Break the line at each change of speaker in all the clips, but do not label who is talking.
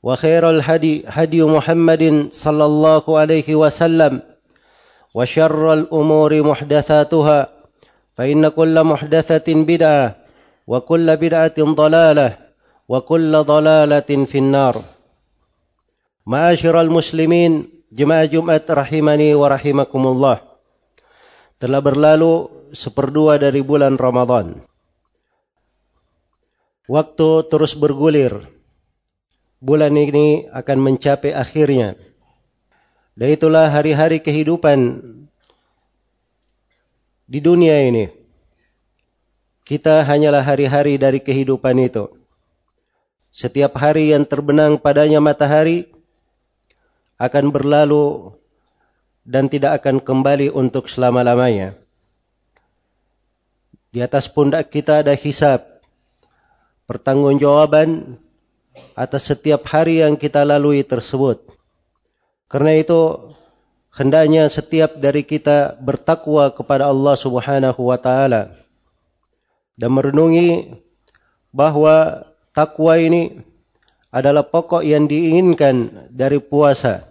وخير الهدي هدي محمد صلى الله عليه وسلم وشر الأمور محدثاتها فإن كل محدثة بدعة وكل بدعة ضلالة وكل ضلالة في النار. معاشر المسلمين jemaah Jumat rahimani wa rahimakumullah telah berlalu seperdua dari bulan Ramadan. Waktu terus bergulir. Bulan ini akan mencapai akhirnya. Dan itulah hari-hari kehidupan di dunia ini. Kita hanyalah hari-hari dari kehidupan itu. Setiap hari yang terbenang padanya matahari akan berlalu dan tidak akan kembali untuk selama-lamanya. Di atas pundak kita ada hisab, pertanggungjawaban atas setiap hari yang kita lalui tersebut. Karena itu hendaknya setiap dari kita bertakwa kepada Allah Subhanahu wa taala dan merenungi bahawa takwa ini adalah pokok yang diinginkan dari puasa.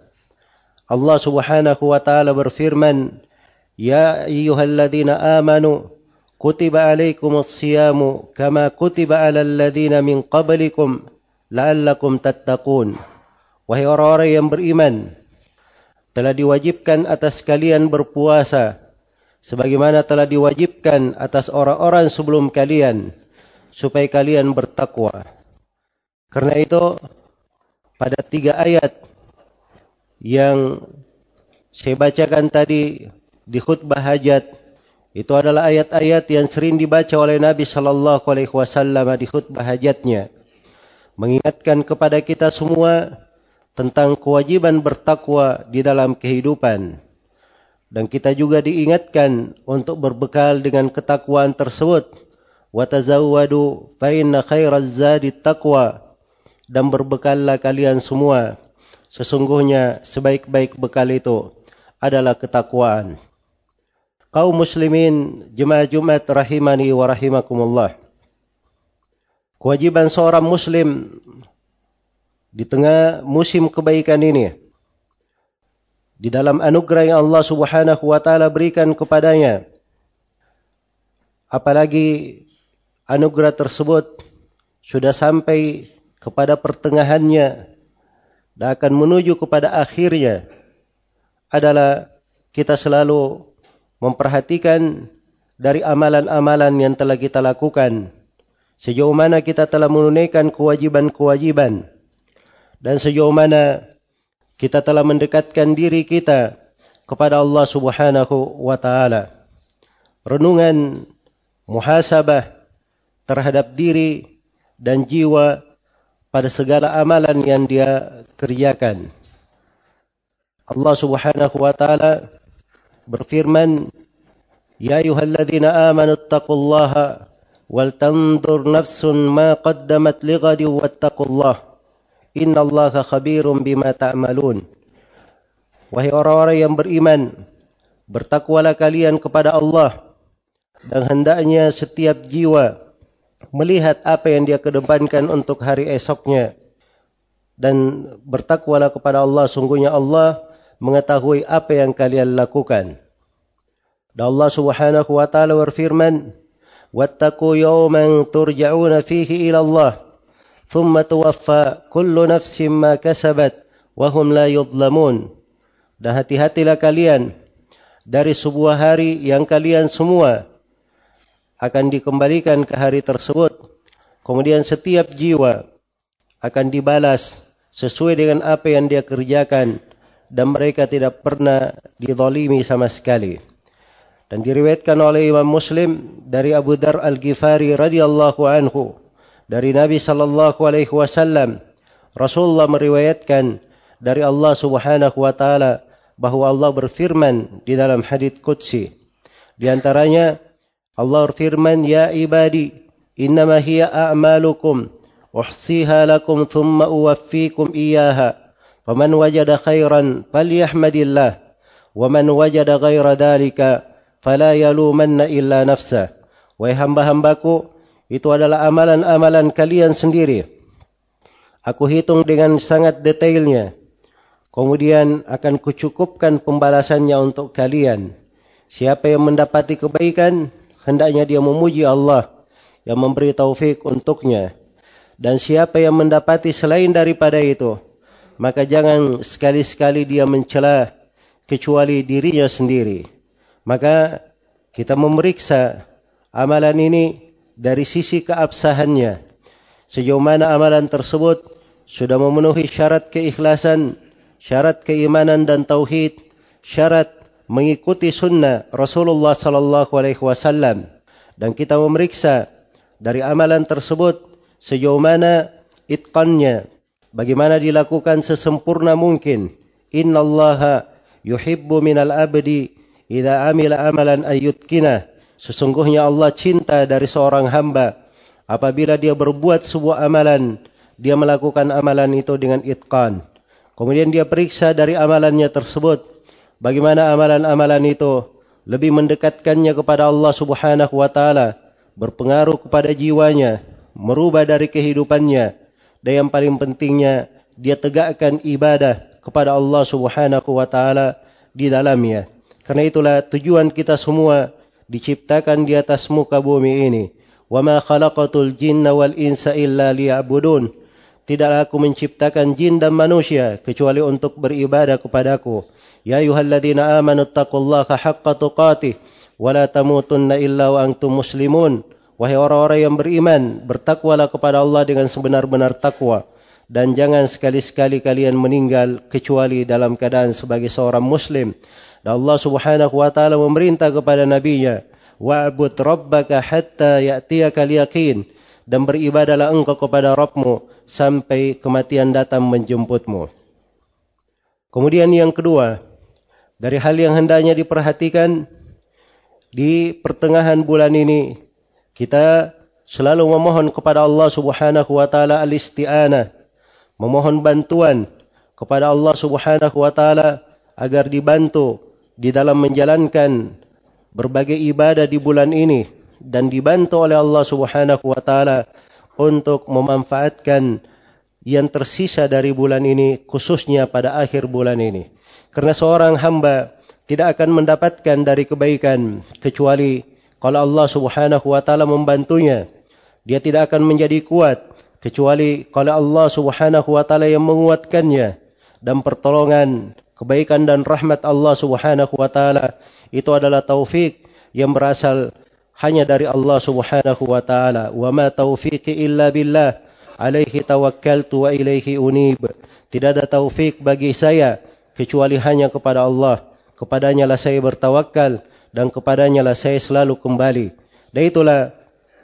Allah Subhanahu wa taala berfirman, "Ya ayyuhalladzina amanu kutiba alaikumus siyamu kama kutiba alal ladzina min qablikum la'allakum tattaqun. Wahai orang-orang yang beriman telah diwajibkan atas kalian berpuasa sebagaimana telah diwajibkan atas orang-orang sebelum kalian supaya kalian bertakwa. Karena itu pada tiga ayat yang saya bacakan tadi di khutbah hajat itu adalah ayat-ayat yang sering dibaca oleh Nabi sallallahu alaihi wasallam di khutbah hajatnya mengingatkan kepada kita semua tentang kewajiban bertakwa di dalam kehidupan. Dan kita juga diingatkan untuk berbekal dengan ketakwaan tersebut. Wa tazawwadu fa khairaz zadi taqwa. Dan berbekallah kalian semua. Sesungguhnya sebaik-baik bekal itu adalah ketakwaan. Kaum muslimin jemaah Jumat rahimani wa rahimakumullah kewajiban seorang muslim di tengah musim kebaikan ini di dalam anugerah yang Allah Subhanahu wa taala berikan kepadanya apalagi anugerah tersebut sudah sampai kepada pertengahannya dan akan menuju kepada akhirnya adalah kita selalu memperhatikan dari amalan-amalan yang telah kita lakukan sejauh mana kita telah menunaikan kewajiban-kewajiban dan sejauh mana kita telah mendekatkan diri kita kepada Allah Subhanahu wa taala. Renungan muhasabah terhadap diri dan jiwa pada segala amalan yang dia kerjakan. Allah Subhanahu wa taala berfirman, "Ya ayyuhalladzina amanu taqullaha ولتنظر نفس ما قدمت لغد واتقوا الله إن الله خبير بما تعملون Wahai orang-orang yang beriman, bertakwalah kalian kepada Allah dan hendaknya setiap jiwa melihat apa yang dia kedepankan untuk hari esoknya dan bertakwalah kepada Allah sungguhnya Allah mengetahui apa yang kalian lakukan dan Allah Subhanahu wa taala berfirman yawman turja'una fihi ila Allah thumma tuwaffa kullu nafsin ma kasabat wa hum la yudlamun dan hati-hatilah kalian dari sebuah hari yang kalian semua akan dikembalikan ke hari tersebut. Kemudian setiap jiwa akan dibalas sesuai dengan apa yang dia kerjakan dan mereka tidak pernah dizalimi sama sekali. Dan diriwayatkan oleh Imam Muslim dari Abu Dar Al-Ghifari radhiyallahu anhu dari Nabi sallallahu alaihi wasallam Rasulullah meriwayatkan dari Allah Subhanahu wa taala bahawa Allah berfirman di dalam hadis qudsi. Di antaranya Allah berfirman ya ibadi innama hiya a'malukum uhsiha lakum thumma uwaffikum iyyaha faman wajada khairan falyahmadillah wa man wajada ghaira dhalika fala yalumanna illa nafsa wahai hamba-hambaku itu adalah amalan-amalan kalian sendiri aku hitung dengan sangat detailnya Kemudian akan kucukupkan pembalasannya untuk kalian. Siapa yang mendapati kebaikan, hendaknya dia memuji Allah yang memberi taufik untuknya. Dan siapa yang mendapati selain daripada itu, maka jangan sekali-sekali dia mencela kecuali dirinya sendiri. Maka kita memeriksa amalan ini dari sisi keabsahannya. Sejauh mana amalan tersebut sudah memenuhi syarat keikhlasan syarat keimanan dan tauhid, syarat mengikuti sunnah Rasulullah sallallahu alaihi wasallam dan kita memeriksa dari amalan tersebut sejauh mana itqannya bagaimana dilakukan sesempurna mungkin innallaha yuhibbu minal abdi idza amila amalan ayyutkina sesungguhnya Allah cinta dari seorang hamba apabila dia berbuat sebuah amalan dia melakukan amalan itu dengan itqan Kemudian dia periksa dari amalannya tersebut. Bagaimana amalan-amalan itu lebih mendekatkannya kepada Allah subhanahu wa ta'ala. Berpengaruh kepada jiwanya. Merubah dari kehidupannya. Dan yang paling pentingnya, dia tegakkan ibadah kepada Allah subhanahu wa ta'ala di dalamnya. Karena itulah tujuan kita semua diciptakan di atas muka bumi ini. Wa ma khalaqatul jinna wal insa illa liya'budun. Tidaklah aku menciptakan jin dan manusia kecuali untuk beribadah kepadaku. Ya ayyuhalladzina amanu taqullaha haqqa tuqatih wa la tamutunna illa wa antum muslimun. Wahai orang-orang yang beriman, bertakwalah kepada Allah dengan sebenar-benar takwa dan jangan sekali-sekali kalian meninggal kecuali dalam keadaan sebagai seorang muslim. Dan Allah Subhanahu wa taala memerintah kepada nabinya, "Wa'bud rabbaka hatta ya'tiyakal yaqin." Dan beribadahlah engkau kepada Rabbmu sampai kematian datang menjemputmu. Kemudian yang kedua, dari hal yang hendaknya diperhatikan di pertengahan bulan ini, kita selalu memohon kepada Allah Subhanahu wa taala al-isti'anah, memohon bantuan kepada Allah Subhanahu wa taala agar dibantu di dalam menjalankan berbagai ibadah di bulan ini dan dibantu oleh Allah Subhanahu wa taala untuk memanfaatkan yang tersisa dari bulan ini khususnya pada akhir bulan ini. Karena seorang hamba tidak akan mendapatkan dari kebaikan kecuali kalau Allah Subhanahu wa taala membantunya. Dia tidak akan menjadi kuat kecuali kalau Allah Subhanahu wa taala yang menguatkannya dan pertolongan kebaikan dan rahmat Allah Subhanahu wa taala itu adalah taufik yang berasal hanya dari Allah Subhanahu wa taala. Wa ma taufiqi illa billah. Alaihi tawakkaltu wa ilaihi unib. Tidak ada taufik bagi saya kecuali hanya kepada Allah. Kepadanya lah saya bertawakal dan kepadanya lah saya selalu kembali. Dan itulah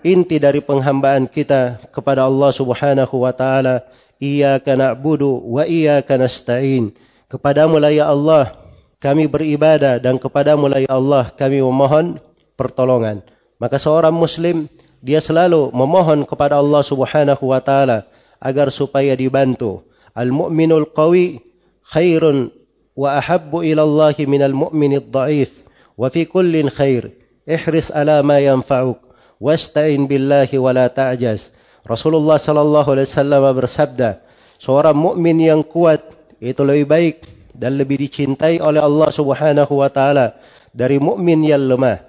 inti dari penghambaan kita kepada Allah Subhanahu wa taala. Iyyaka na'budu wa iyyaka nasta'in. Kepadamu lah ya Allah kami beribadah dan kepadamu lah ya Allah kami memohon pertolongan. Maka seorang muslim dia selalu memohon kepada Allah Subhanahu wa taala agar supaya dibantu. Al mu'minul qawi khairun wa ahabbu ila Allah min al mu'minid dha'if wa fi kullin khair. Ihris ala ma yanfa'uk wasta'in billahi wa la ta'jaz. Rasulullah sallallahu alaihi wasallam bersabda seorang mukmin yang kuat itu lebih baik dan lebih dicintai oleh Allah Subhanahu wa taala dari mukmin yang lemah.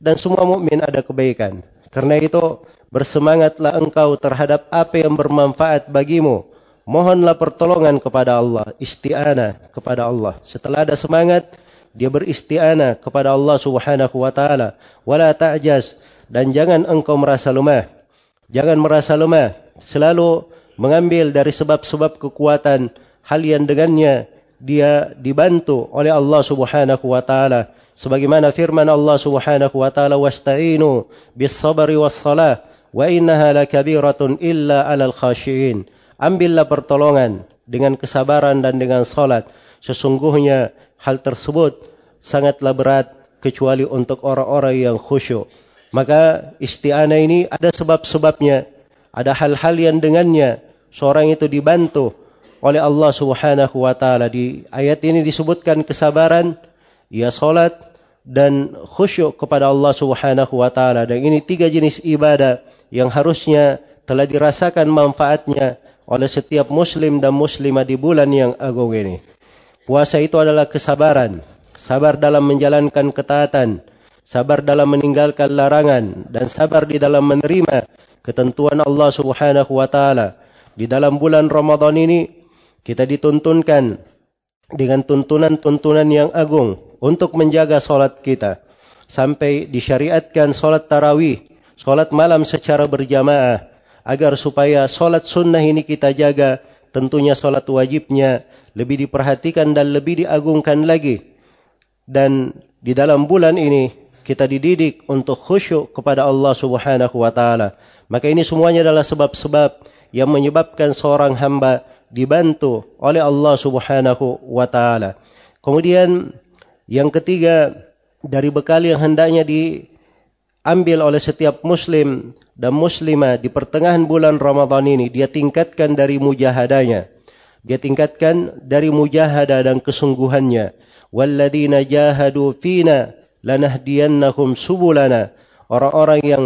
Dan semua mukmin ada kebaikan. Karena itu bersemangatlah engkau terhadap apa yang bermanfaat bagimu. Mohonlah pertolongan kepada Allah isti'anah kepada Allah. Setelah ada semangat dia beristi'anah kepada Allah Subhanahu wa taala. Wala ta'jaz. Dan jangan engkau merasa lemah. Jangan merasa lemah. Selalu mengambil dari sebab-sebab kekuatan hal yang dengannya dia dibantu oleh Allah Subhanahu wa taala. Sebagaimana firman Allah Subhanahu wa taala wasta'inu bis sabri was salah wa innaha lakabiratun illa 'alal khashiin. Ambillah pertolongan dengan kesabaran dan dengan salat. Sesungguhnya hal tersebut sangatlah berat kecuali untuk orang-orang yang khusyuk. Maka isti'anah ini ada sebab-sebabnya. Ada hal-hal yang dengannya seorang itu dibantu oleh Allah Subhanahu wa taala di ayat ini disebutkan kesabaran ya salat dan khusyuk kepada Allah Subhanahu wa taala dan ini tiga jenis ibadah yang harusnya telah dirasakan manfaatnya oleh setiap muslim dan muslimah di bulan yang agung ini. Puasa itu adalah kesabaran, sabar dalam menjalankan ketaatan, sabar dalam meninggalkan larangan dan sabar di dalam menerima ketentuan Allah Subhanahu wa taala. Di dalam bulan Ramadan ini kita dituntunkan dengan tuntunan-tuntunan yang agung untuk menjaga solat kita. Sampai disyariatkan solat tarawih, solat malam secara berjamaah agar supaya solat sunnah ini kita jaga tentunya solat wajibnya lebih diperhatikan dan lebih diagungkan lagi. Dan di dalam bulan ini kita dididik untuk khusyuk kepada Allah Subhanahu wa taala. Maka ini semuanya adalah sebab-sebab yang menyebabkan seorang hamba dibantu oleh Allah Subhanahu wa taala. Kemudian yang ketiga dari bekal yang hendaknya diambil oleh setiap muslim dan muslimah di pertengahan bulan Ramadan ini dia tingkatkan dari mujahadanya dia tingkatkan dari mujahadah dan kesungguhannya. Walladzina jahadu fina lanahdiyannahum subulana. Orang-orang yang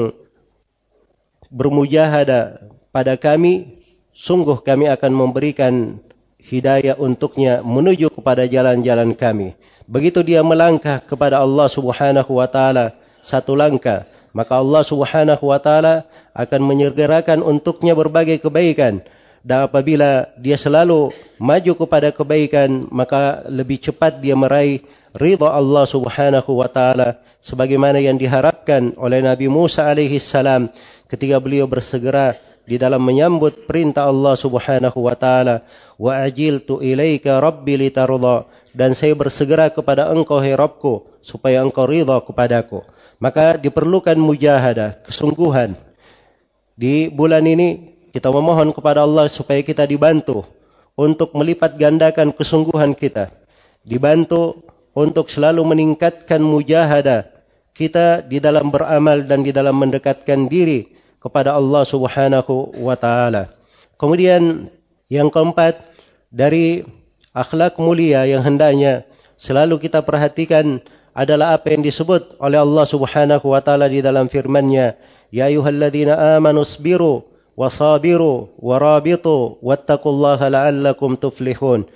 bermujahadah pada kami sungguh kami akan memberikan hidayah untuknya menuju kepada jalan-jalan kami. Begitu dia melangkah kepada Allah Subhanahu wa taala satu langkah maka Allah Subhanahu wa taala akan menyegerakan untuknya berbagai kebaikan. Dan apabila dia selalu maju kepada kebaikan maka lebih cepat dia meraih ridha Allah Subhanahu wa taala sebagaimana yang diharapkan oleh Nabi Musa alaihi salam ketika beliau bersegera di dalam menyambut perintah Allah Subhanahu wa taala wa ajiltu ilaika rabbi litarda dan saya bersegera kepada engkau hai Rabbku supaya engkau ridha kepadaku maka diperlukan mujahadah, kesungguhan. Di bulan ini kita memohon kepada Allah supaya kita dibantu untuk melipat gandakan kesungguhan kita. Dibantu untuk selalu meningkatkan mujahadah kita di dalam beramal dan di dalam mendekatkan diri kepada Allah Subhanahu wa taala. Kemudian yang keempat dari akhlak mulia yang hendaknya selalu kita perhatikan adalah apa yang disebut oleh Allah Subhanahu wa taala di dalam firman-Nya, "Ya ayyuhalladzina amanu sabiru wasabiru warabitu wattaqullaha la'allakum tuflihun."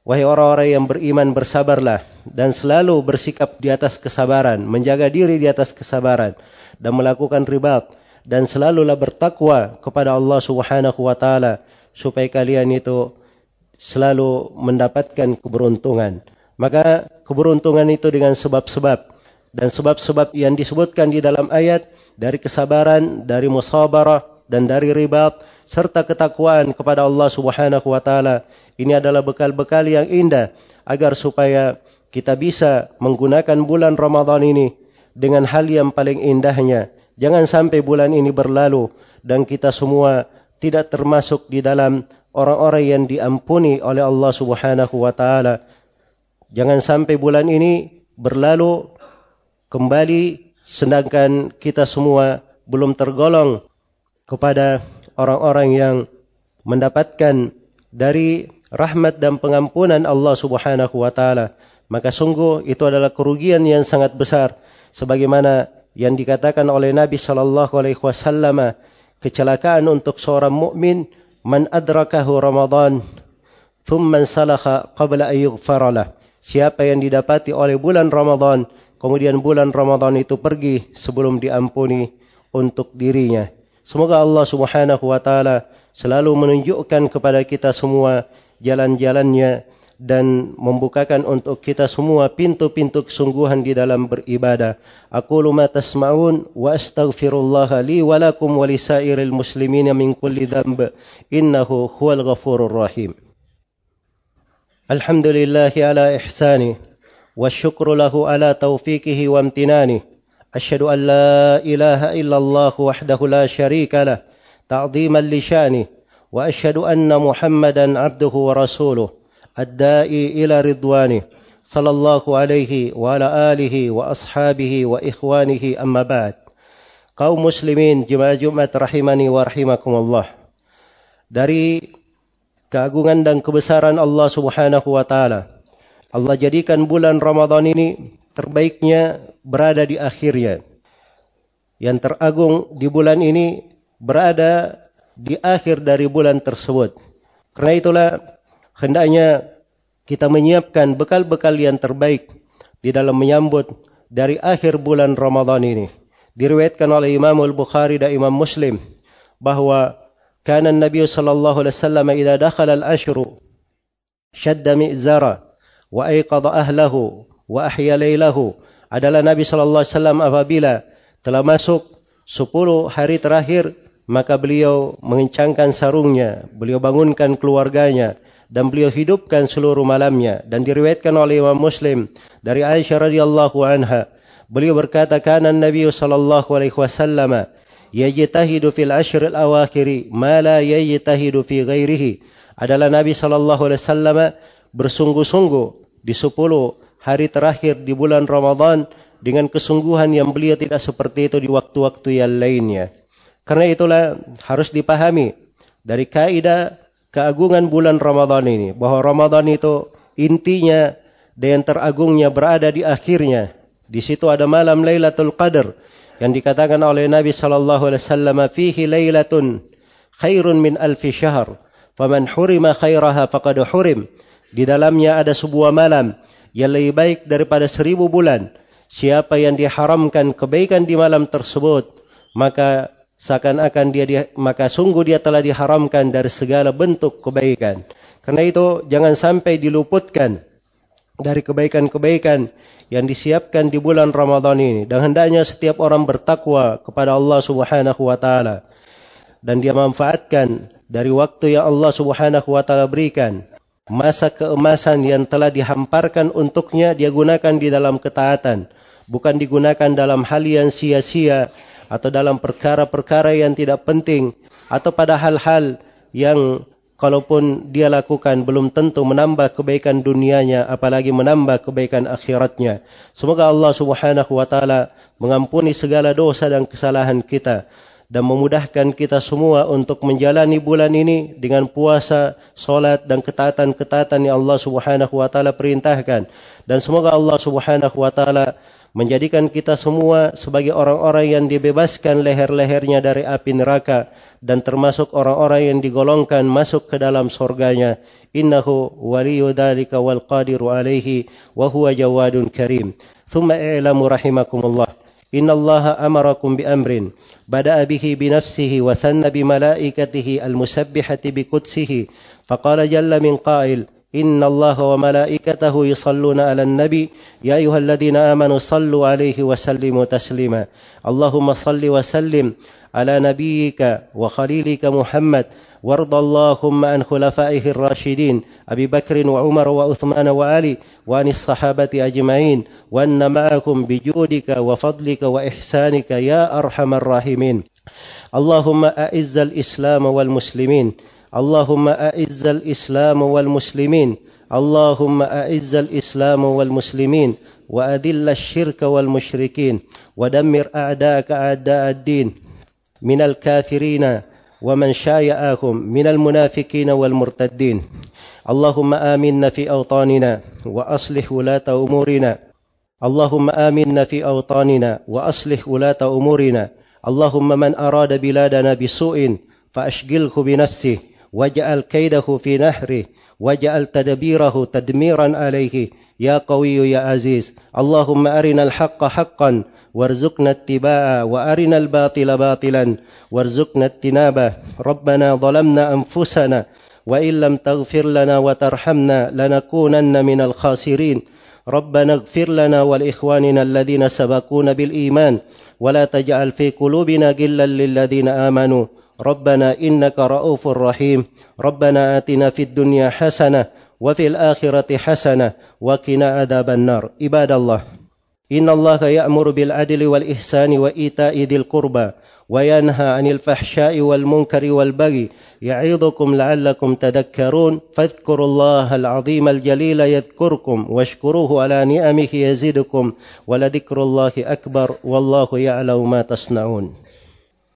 Wahai orang-orang yang beriman bersabarlah dan selalu bersikap di atas kesabaran, menjaga diri di atas kesabaran dan melakukan ribat dan selalulah bertakwa kepada Allah Subhanahu wa taala supaya kalian itu selalu mendapatkan keberuntungan. Maka keberuntungan itu dengan sebab-sebab dan sebab-sebab yang disebutkan di dalam ayat dari kesabaran, dari musabarah dan dari ribat serta ketakwaan kepada Allah Subhanahu wa taala. Ini adalah bekal-bekal yang indah agar supaya kita bisa menggunakan bulan Ramadan ini dengan hal yang paling indahnya. Jangan sampai bulan ini berlalu dan kita semua tidak termasuk di dalam orang-orang yang diampuni oleh Allah Subhanahu wa taala. Jangan sampai bulan ini berlalu kembali sedangkan kita semua belum tergolong kepada orang-orang yang mendapatkan dari rahmat dan pengampunan Allah Subhanahu wa taala. maka sungguh itu adalah kerugian yang sangat besar sebagaimana yang dikatakan oleh Nabi sallallahu alaihi wasallam kecelakaan untuk seorang mukmin man adrakahu ramadan thumma salakha qabla an yughfara lah. Siapa yang didapati oleh bulan Ramadan kemudian bulan Ramadan itu pergi sebelum diampuni untuk dirinya. Semoga Allah Subhanahu wa taala selalu menunjukkan kepada kita semua jalan-jalannya dan membukakan untuk kita semua pintu-pintu kesungguhan di dalam beribadah. Aku luma tasma'un wa astaghfirullah li wa lakum wa lisairil muslimin min kulli dhanb innahu huwal ghafurur rahim. Alhamdulillah ala ihsani wa syukru lahu ala taufiqihi wa amtinani. Asyhadu an la ilaha illallah wahdahu la syarika lah ta'dhiman li syani wa asyhadu anna Muhammadan abduhu wa rasuluhu الدائي إلى رضوانه صلى الله عليه وعلى آله وأصحابه وإخوانه أما بعد kaum muslimin jemaah Jumat rahimani wa rahimakumullah dari keagungan dan kebesaran Allah Subhanahu wa taala Allah jadikan bulan Ramadan ini terbaiknya berada di akhirnya yang teragung di bulan ini berada di akhir dari bulan tersebut karena itulah hendaknya kita menyiapkan bekal-bekal yang terbaik di dalam menyambut dari akhir bulan Ramadan ini. Diriwayatkan oleh Imam Al-Bukhari dan Imam Muslim bahawa kana Nabi sallallahu alaihi wasallam idza dakhala al-ashru shadda mi'zara wa ayqadha ahlahu wa ahya laylahu adalah Nabi sallallahu alaihi wasallam apabila telah masuk 10 hari terakhir maka beliau mengencangkan sarungnya beliau bangunkan keluarganya dan beliau hidupkan seluruh malamnya. Dan diriwayatkan oleh Imam Muslim dari Aisyah radhiyallahu anha. Beliau berkata kana Nabi sallallahu alaihi wasallam yajtahidu fil ashr al awakhir ma la yajtahidu fi ghairihi. Adalah Nabi sallallahu alaihi wasallam bersungguh-sungguh di 10 hari terakhir di bulan Ramadan dengan kesungguhan yang beliau tidak seperti itu di waktu-waktu yang lainnya. Karena itulah harus dipahami dari kaidah keagungan bulan Ramadan ini. Bahwa Ramadan itu intinya dan teragungnya berada di akhirnya. Di situ ada malam Lailatul Qadar yang dikatakan oleh Nabi sallallahu alaihi wasallam fihi lailatun khairun min alfi syahr. Faman hurima khairaha faqad hurim. Di dalamnya ada sebuah malam yang lebih baik daripada seribu bulan. Siapa yang diharamkan kebaikan di malam tersebut maka seakan-akan dia, dia maka sungguh dia telah diharamkan dari segala bentuk kebaikan. Karena itu jangan sampai diluputkan dari kebaikan-kebaikan yang disiapkan di bulan Ramadan ini. Dan hendaknya setiap orang bertakwa kepada Allah Subhanahu wa taala. Dan dia manfaatkan dari waktu yang Allah Subhanahu wa taala berikan. Masa keemasan yang telah dihamparkan untuknya dia gunakan di dalam ketaatan. Bukan digunakan dalam hal yang sia-sia atau dalam perkara-perkara yang tidak penting atau pada hal-hal yang kalaupun dia lakukan belum tentu menambah kebaikan dunianya apalagi menambah kebaikan akhiratnya. Semoga Allah Subhanahu wa taala mengampuni segala dosa dan kesalahan kita dan memudahkan kita semua untuk menjalani bulan ini dengan puasa, solat dan ketaatan-ketaatan yang Allah Subhanahu wa taala perintahkan. Dan semoga Allah Subhanahu wa taala menjadikan kita semua sebagai orang-orang yang dibebaskan leher-lehernya dari api neraka dan termasuk orang-orang yang digolongkan masuk ke dalam surganya. Innahu waliyu dhalika wal qadiru alaihi wa huwa jawadun karim. Thumma i'lamu rahimakumullah. Inna allaha amarakum bi amrin. Bada'a bihi bi nafsihi wa thanna bi malaikatihi al musabbihati bi qutsihi faqala jalla min qa'il إن الله وملائكته يصلون على النبي. يا أيها الذين آمنوا صلوا عليه وسلموا تسليما. اللهم صل وسلم على نبيك وخليلك محمد. وارض اللهم عن خلفائه الراشدين أبي بكر وعمر وعثمان وعلي وعن الصحابة أجمعين. وأن معكم بجودك وفضلك وإحسانك يا أرحم الراحمين. اللهم أعز الإسلام والمسلمين. اللهم أعز الإسلام والمسلمين. اللهم أعز الإسلام والمسلمين. وأذل الشرك والمشركين. ودمر أعداءك أعداء الدين. من الكافرين ومن شايعهم. من المنافقين والمرتدين. اللهم آمنا في أوطاننا وأصلح ولاة أمورنا. اللهم آمنا في أوطاننا وأصلح ولاة أمورنا. اللهم من أراد بلادنا بسوء فأشغله بنفسه. واجعل كيده في نحره واجعل تدبيره تدميرا عليه. يا قوي يا عزيز اللهم أرنا الحق حقا وارزقنا اتباعه وأرنا الباطل باطلا. وارزقنا اجتنابه. ربنا ظلمنا أنفسنا وإن لم تغفر لنا وترحمنا لنكونن من الخاسرين. ربنا اغفر لنا ولإخواننا الذين سبقونا بالإيمان ولا تجعل في قلوبنا غلا للذين آمنوا. ربنا إنك رؤوف رحيم. ربنا آتنا في الدنيا حسنة وفي الآخرة حسنة وقنا عذاب النار. عباد الله إن الله يأمر بالعدل والإحسان وإيتاء ذي القربى وينهى عن الفحشاء والمنكر والبغي. يعظكم لعلكم تذكرون. فاذكروا الله العظيم الجليل يذكركم واشكروه على نعمه يزدكم ولذكر الله أكبر والله يعلم ما تصنعون.